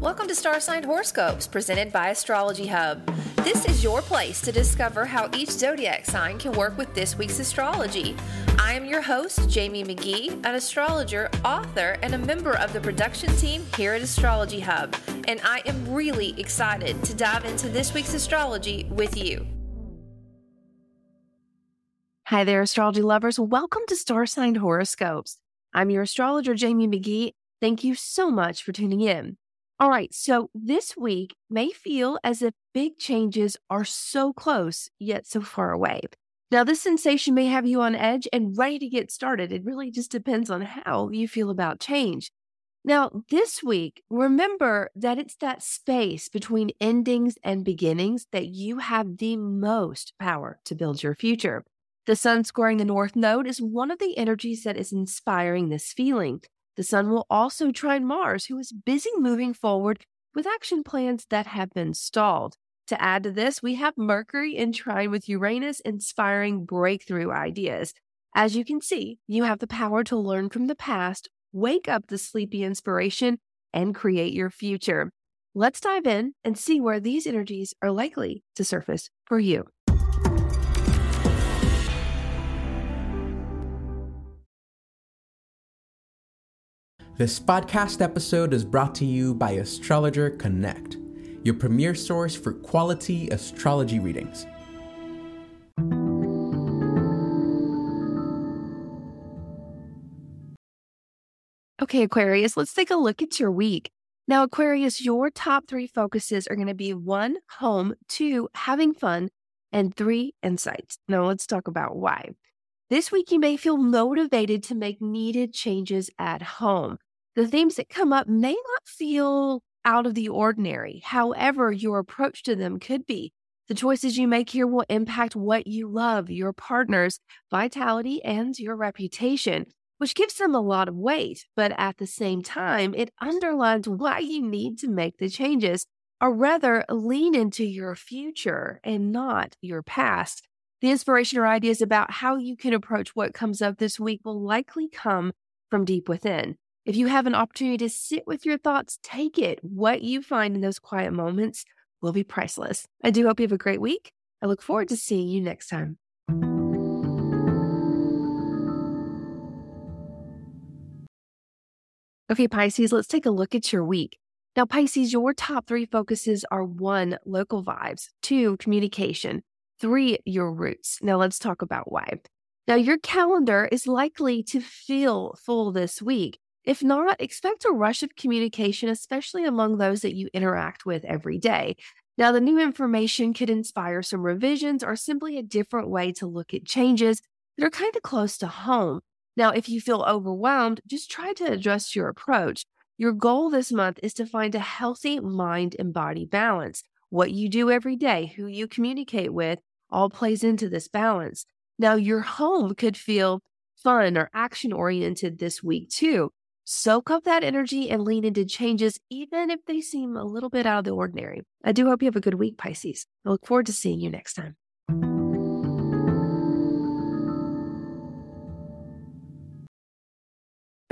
Welcome to Star Sign Horoscopes presented by Astrology Hub. This is your place to discover how each zodiac sign can work with this week's astrology. I am your host, Jamie Magee, an astrologer, author, and a member of the production team here at Astrology Hub, and I am really excited to dive into this week's astrology with you. Hi there, astrology lovers. Welcome to Star Sign Horoscopes. I'm your astrologer, Jamie Magee. Thank you so much for tuning in. All right, so this week may feel as if big changes are so close, yet so far away. Now, this sensation may have you on edge and ready to get started. It really just depends on how you feel about change. Now, this week, remember that it's that space between endings and beginnings that you have the most power to build your future. The sun squaring the North Node is one of the energies that is inspiring this feeling. The sun will also trine Mars, who is busy moving forward with action plans that have been stalled. To add to this, we have Mercury in trine with Uranus, inspiring breakthrough ideas. As you can see, you have the power to learn from the past, wake up the sleepy inspiration, and create your future. Let's dive in and see where these energies are likely to surface for you. This podcast episode is brought to you by Astrologer Connect, your premier source for quality astrology readings. Okay, Aquarius, let's take a look at your week. Now, Aquarius, your top three focuses are going to be one, home, two, having fun, and three, insights. Now, let's talk about why. This week, you may feel motivated to make needed changes at home the themes that come up may not feel out of the ordinary. However, your approach to them could be. The choices you make here will impact what you love, your partner's vitality, and your reputation, which gives them a lot of weight. But at the same time, it underlines why you need to make the changes, or rather, lean into your future and not your past. The inspiration or ideas about how you can approach what comes up this week will likely come from deep within. If you have an opportunity to sit with your thoughts, take it. What you find in those quiet moments will be priceless. I do hope you have a great week. I look forward to seeing you next time. Okay, Pisces, let's take a look at your week. Now, Pisces, your top three focuses are one, local vibes, two, communication, three, your roots. Now, let's talk about why. Now, your calendar is likely to feel full this week. If not, expect a rush of communication, especially among those that you interact with every day. Now, the new information could inspire some revisions or simply a different way to look at changes that are kind of close to home. Now, if you feel overwhelmed, just try to adjust your approach. Your goal this month is to find a healthy mind and body balance. What you do every day, who you communicate with, all plays into this balance. Now, your home could feel fun or action oriented this week too. Soak up that energy and lean into changes, even if they seem a little bit out of the ordinary. I do hope you have a good week, Pisces. I look forward to seeing you next time.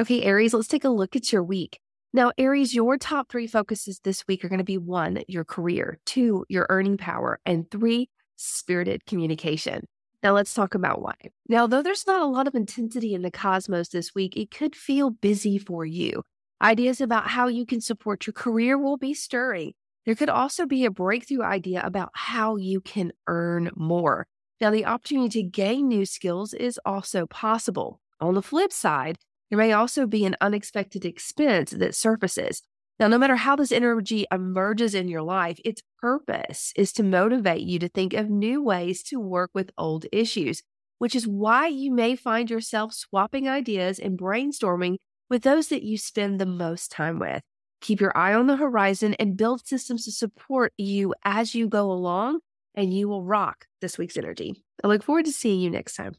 Okay, Aries, let's take a look at your week. Now, Aries, your top three focuses this week are going to be one, your career, two, your earning power, and three, spirited communication. Now, let's talk about why. Now, though there's not a lot of intensity in the cosmos this week, it could feel busy for you. Ideas about how you can support your career will be stirring. There could also be a breakthrough idea about how you can earn more. Now, the opportunity to gain new skills is also possible. On the flip side, there may also be an unexpected expense that surfaces. Now, no matter how this energy emerges in your life, its purpose is to motivate you to think of new ways to work with old issues, which is why you may find yourself swapping ideas and brainstorming with those that you spend the most time with. Keep your eye on the horizon and build systems to support you as you go along, and you will rock this week's energy. I look forward to seeing you next time.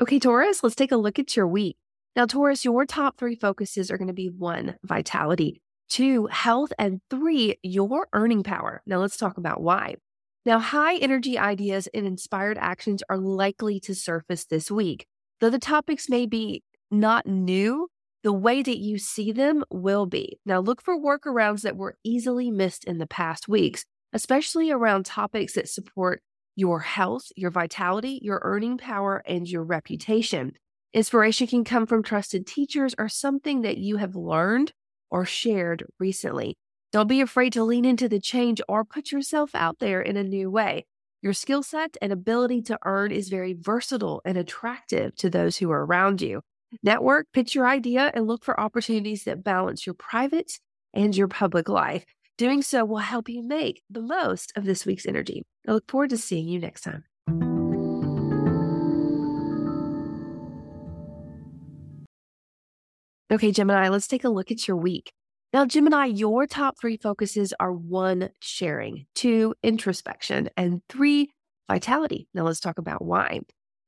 Okay, Taurus, let's take a look at your week. Now, Taurus, your top three focuses are going to be one, vitality, two, health, and three, your earning power. Now, let's talk about why. Now, high energy ideas and inspired actions are likely to surface this week. Though the topics may be not new, the way that you see them will be. Now, look for workarounds that were easily missed in the past weeks, especially around topics that support your health, your vitality, your earning power, and your reputation. Inspiration can come from trusted teachers or something that you have learned or shared recently. Don't be afraid to lean into the change or put yourself out there in a new way. Your skill set and ability to earn is very versatile and attractive to those who are around you. Network, pitch your idea, and look for opportunities that balance your private and your public life. Doing so will help you make the most of this week's energy. I look forward to seeing you next time. Okay, Gemini, let's take a look at your week. Now, Gemini, your top three focuses are one, sharing, two, introspection, and three, vitality. Now, let's talk about why.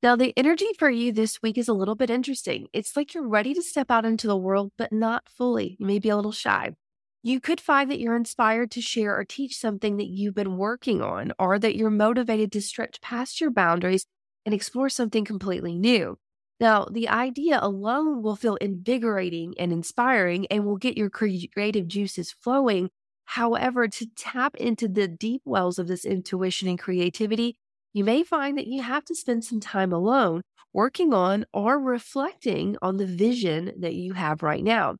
Now, the energy for you this week is a little bit interesting. It's like you're ready to step out into the world, but not fully. You may be a little shy. You could find that you're inspired to share or teach something that you've been working on, or that you're motivated to stretch past your boundaries and explore something completely new. Now, the idea alone will feel invigorating and inspiring and will get your creative juices flowing. However, to tap into the deep wells of this intuition and creativity, you may find that you have to spend some time alone working on or reflecting on the vision that you have right now.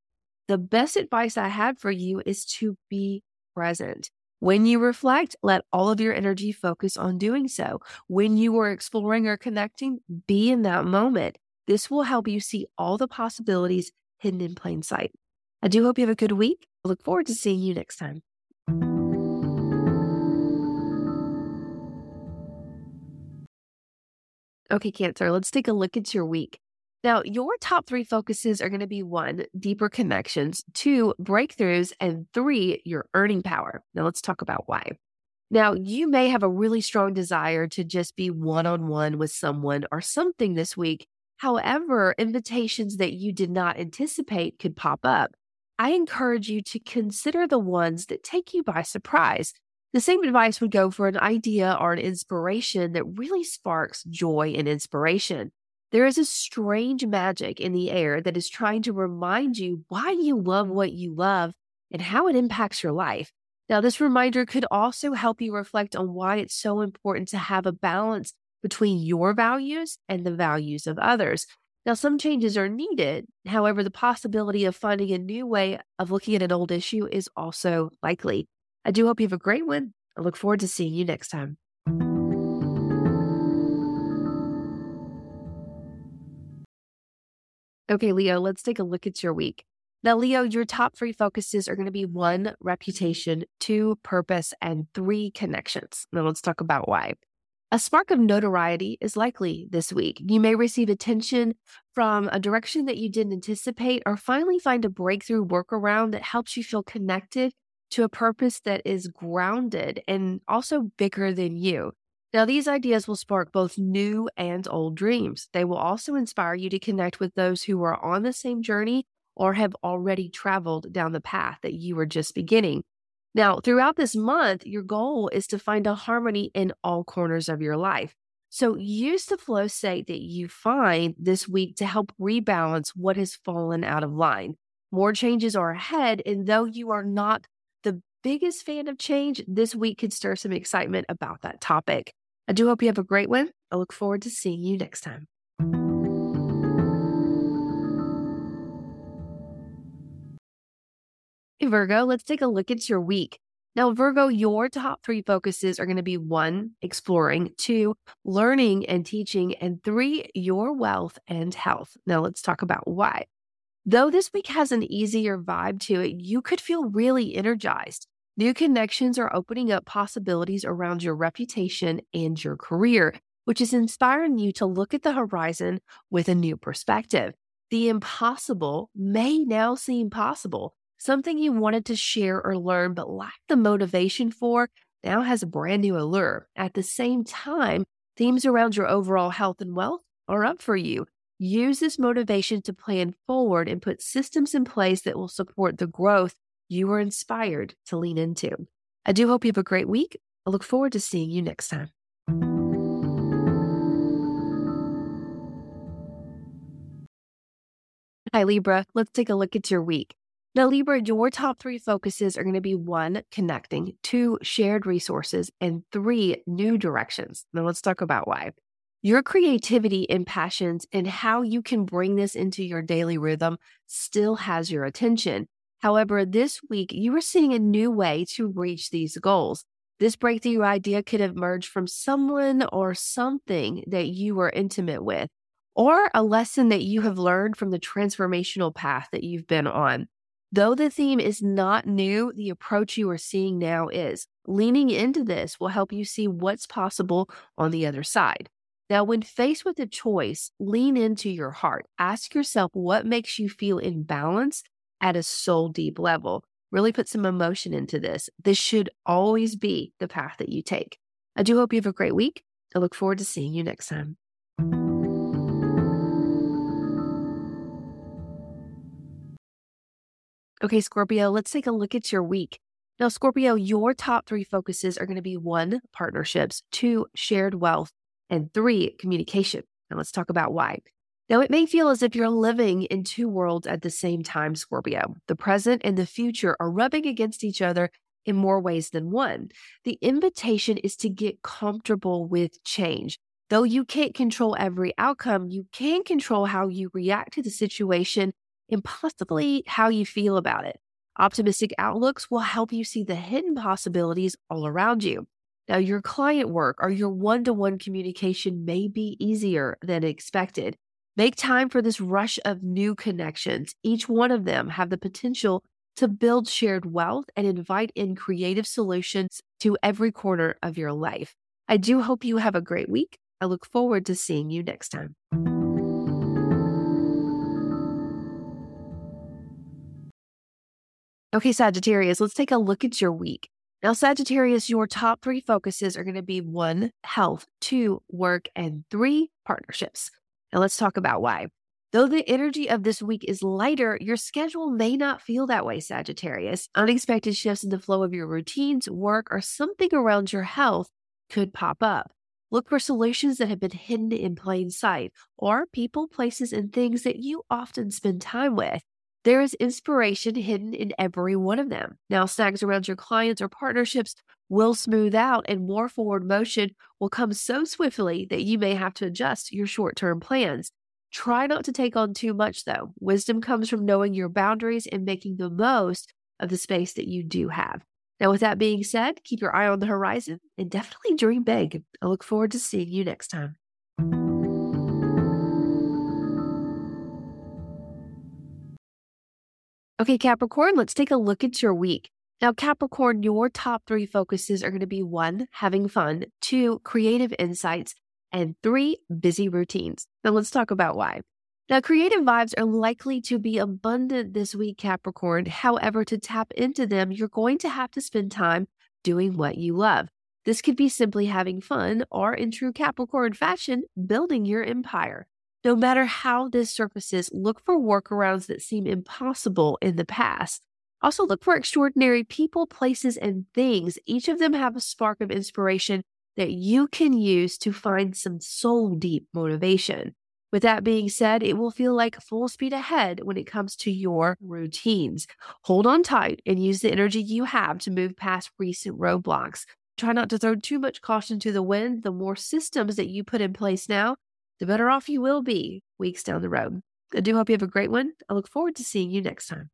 The best advice I have for you is to be present. When you reflect, let all of your energy focus on doing so. When you are exploring or connecting, be in that moment. This will help you see all the possibilities hidden in plain sight. I do hope you have a good week. I look forward to seeing you next time. Okay, Cancer, let's take a look at your week. Now, your top three focuses are going to be one, deeper connections, two, breakthroughs, and three, your earning power. Now, let's talk about why. Now, you may have a really strong desire to just be one on one with someone or something this week However, invitations that you did not anticipate could pop up. I encourage you to consider the ones that take you by surprise. The same advice would go for an idea or an inspiration that really sparks joy and inspiration. There is a strange magic in the air that is trying to remind you why you love what you love and how it impacts your life. Now, this reminder could also help you reflect on why it's so important to have a balance between your values and the values of others. Now, some changes are needed. However, the possibility of finding a new way of looking at an old issue is also likely. I do hope you have a great one. I look forward to seeing you next time. Okay, Leo, let's take a look at your week. Now, Leo, your top three focuses are going to be one, reputation, two, purpose, and three, connections. Now, let's talk about why. A spark of notoriety is likely this week. You may receive attention from a direction that you didn't anticipate, or finally find a breakthrough workaround that helps you feel connected to a purpose that is grounded and also bigger than you. Now, these ideas will spark both new and old dreams. They will also inspire you to connect with those who are on the same journey or have already traveled down the path that you were just beginning. Now, throughout this month, your goal is to find a harmony in all corners of your life. So use the flow state that you find this week to help rebalance what has fallen out of line. More changes are ahead, and though you are not the biggest fan of change, this week could stir some excitement about that topic. I do hope you have a great one. I look forward to seeing you next time. Hey, Virgo, let's take a look at your week. Now, Virgo, your top three focuses are going to be one, exploring, two, learning and teaching, and three, your wealth and health. Now, let's talk about why. Though this week has an easier vibe to it, you could feel really energized. New connections are opening up possibilities around your reputation and your career, which is inspiring you to look at the horizon with a new perspective. The impossible may now seem possible Something you wanted to share or learn but lacked the motivation for now has a brand new allure. At the same time, themes around your overall health and wealth are up for you. Use this motivation to plan forward and put systems in place that will support the growth you are inspired to lean into. I do hope you have a great week. I look forward to seeing you next time. Hi, Libra. Let's take a look at your week. Now, Libra, your top three focuses are going to be one, connecting, two, shared resources, and three, new directions. Now, let's talk about why. Your creativity and passions and how you can bring this into your daily rhythm still has your attention. However, this week you are seeing a new way to reach these goals. This breakthrough idea could emerge from someone or something that you are intimate with, or a lesson that you have learned from the transformational path that you've been on. Though the theme is not new, the approach you are seeing now is. Leaning into this will help you see what's possible on the other side. Now, when faced with a choice, lean into your heart. Ask yourself what makes you feel in balance at a soul deep level. Really put some emotion into this. This should always be the path that you take. I do hope you have a great week. I look forward to seeing you next time. Okay, Scorpio, let's take a look at your week. Now, Scorpio, your top three focuses are going to be one, partnerships, two, shared wealth, and three, communication. Now let's talk about why. Now, it may feel as if you're living in two worlds at the same time, Scorpio. The present and the future are rubbing against each other in more ways than one. The invitation is to get comfortable with change. Though you can't control every outcome, you can control how you react to the situation and possibly how you feel about it. Optimistic outlooks will help you see the hidden possibilities all around you. Now, your client work or your one to one communication may be easier than expected. Make time for this rush of new connections. Each one of them have the potential to build shared wealth and invite in creative solutions to every corner of your life. I do hope you have a great week. I look forward to seeing you next time. Okay, Sagittarius, let's take a look at your week. Now, Sagittarius, your top three focuses are going to be one, health, two, work, and three, partnerships. Now, let's talk about why. Though the energy of this week is lighter, your schedule may not feel that way, Sagittarius. Unexpected shifts in the flow of your routines, work, or something around your health could pop up. Look for solutions that have been hidden in plain sight, or people, places, and things that you often spend time with. There is inspiration hidden in every one of them. Now, snags around your clients or partnerships will smooth out, and more forward motion will come so swiftly that you may have to adjust your short term plans. Try not to take on too much, though. Wisdom comes from knowing your boundaries and making the most of the space that you do have. Now, with that being said, keep your eye on the horizon and definitely dream big. I look forward to seeing you next time. Okay, Capricorn, let's take a look at your week. Now, Capricorn, your top three focuses are going to be one, having fun, two, creative insights, and three, busy routines. Now, let's talk about why. Now, creative vibes are likely to be abundant this week, Capricorn. However, to tap into them, you're going to have to spend time doing what you love. This could be simply having fun, or in true Capricorn fashion, building your empire. No matter how this surfaces, look for workarounds that seem impossible in the past. Also, look for extraordinary people, places, and things. Each of them have a spark of inspiration that you can use to find some soul deep motivation. With that being said, it will feel like full speed ahead when it comes to your routines. Hold on tight and use the energy you have to move past recent roadblocks. Try not to throw too much caution to the wind. The more systems that you put in place now, the better off you will be weeks down the road. I do hope you have a great one. I look forward to seeing you next time.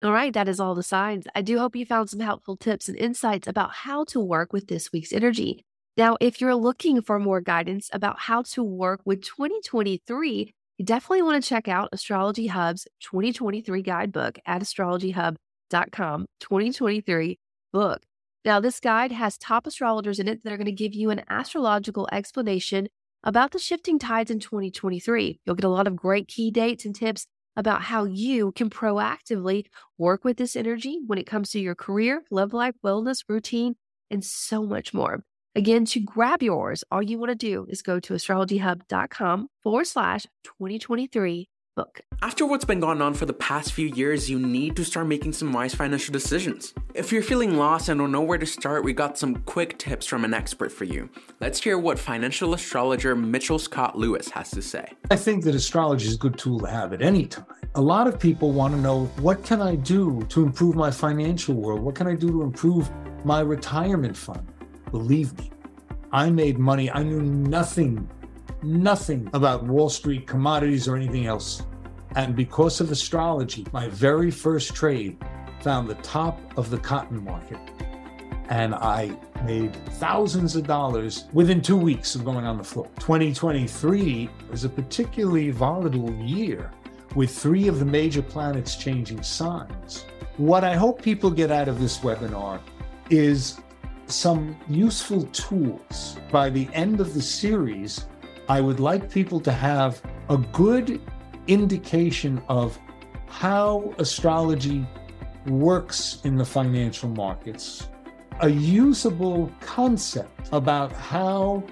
All right, that is all the signs. I do hope you found some helpful tips and insights about how to work with this week's energy. Now, if you're looking for more guidance about how to work with 2023, you definitely want to check out Astrology Hub's 2023 guidebook at astrologyhub.com 2023 book. Now, this guide has top astrologers in it that are going to give you an astrological explanation about the shifting tides in 2023. You'll get a lot of great key dates and tips about how you can proactively work with this energy when it comes to your career, love life, wellness, routine, and so much more. Again, to grab yours, all you want to do is go to astrologyhub.com forward slash 2023 book. After what's been going on for the past few years, you need to start making some wise financial decisions. If you're feeling lost and don't know where to start, we got some quick tips from an expert for you. Let's hear what financial astrologer Mitchell Scott Lewis has to say. I think that astrology is a good tool to have at any time. A lot of people want to know what can I do to improve my financial world? What can I do to improve my retirement fund? Believe me, I made money. I knew nothing, nothing about Wall Street, commodities, or anything else. And because of astrology, my very first trade found the top of the cotton market. And I made thousands of dollars within two weeks of going on the floor. 2023 is a particularly volatile year with three of the major planets changing signs. What I hope people get out of this webinar is some useful tools. By the end of the series, I would like people to have a good indication of how astrology works in the financial markets, a usable concept about how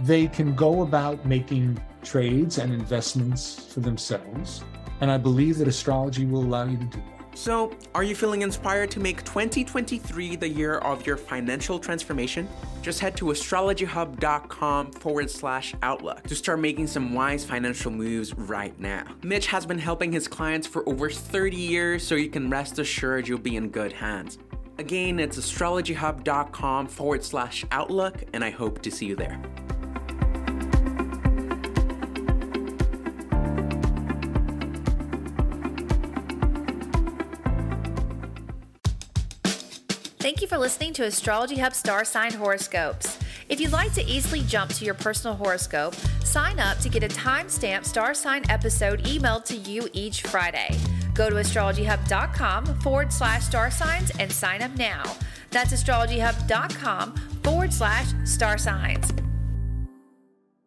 they can go about making trades and investments for themselves. And I believe that astrology will allow you to do that. So, are you feeling inspired to make 2023 the year of your financial transformation? Just head to astrologyhub.com forward slash outlook to start making some wise financial moves right now. Mitch has been helping his clients for over 30 years, so you can rest assured you'll be in good hands. Again, it's astrologyhub.com forward slash outlook, and I hope to see you there. Thank you for listening to Astrology Hub Star Sign Horoscopes. If you'd like to easily jump to your personal horoscope, sign up to get a timestamped star sign episode emailed to you each Friday. Go to astrologyhub.com forward slash star signs and sign up now. That's astrologyhub.com forward slash star signs.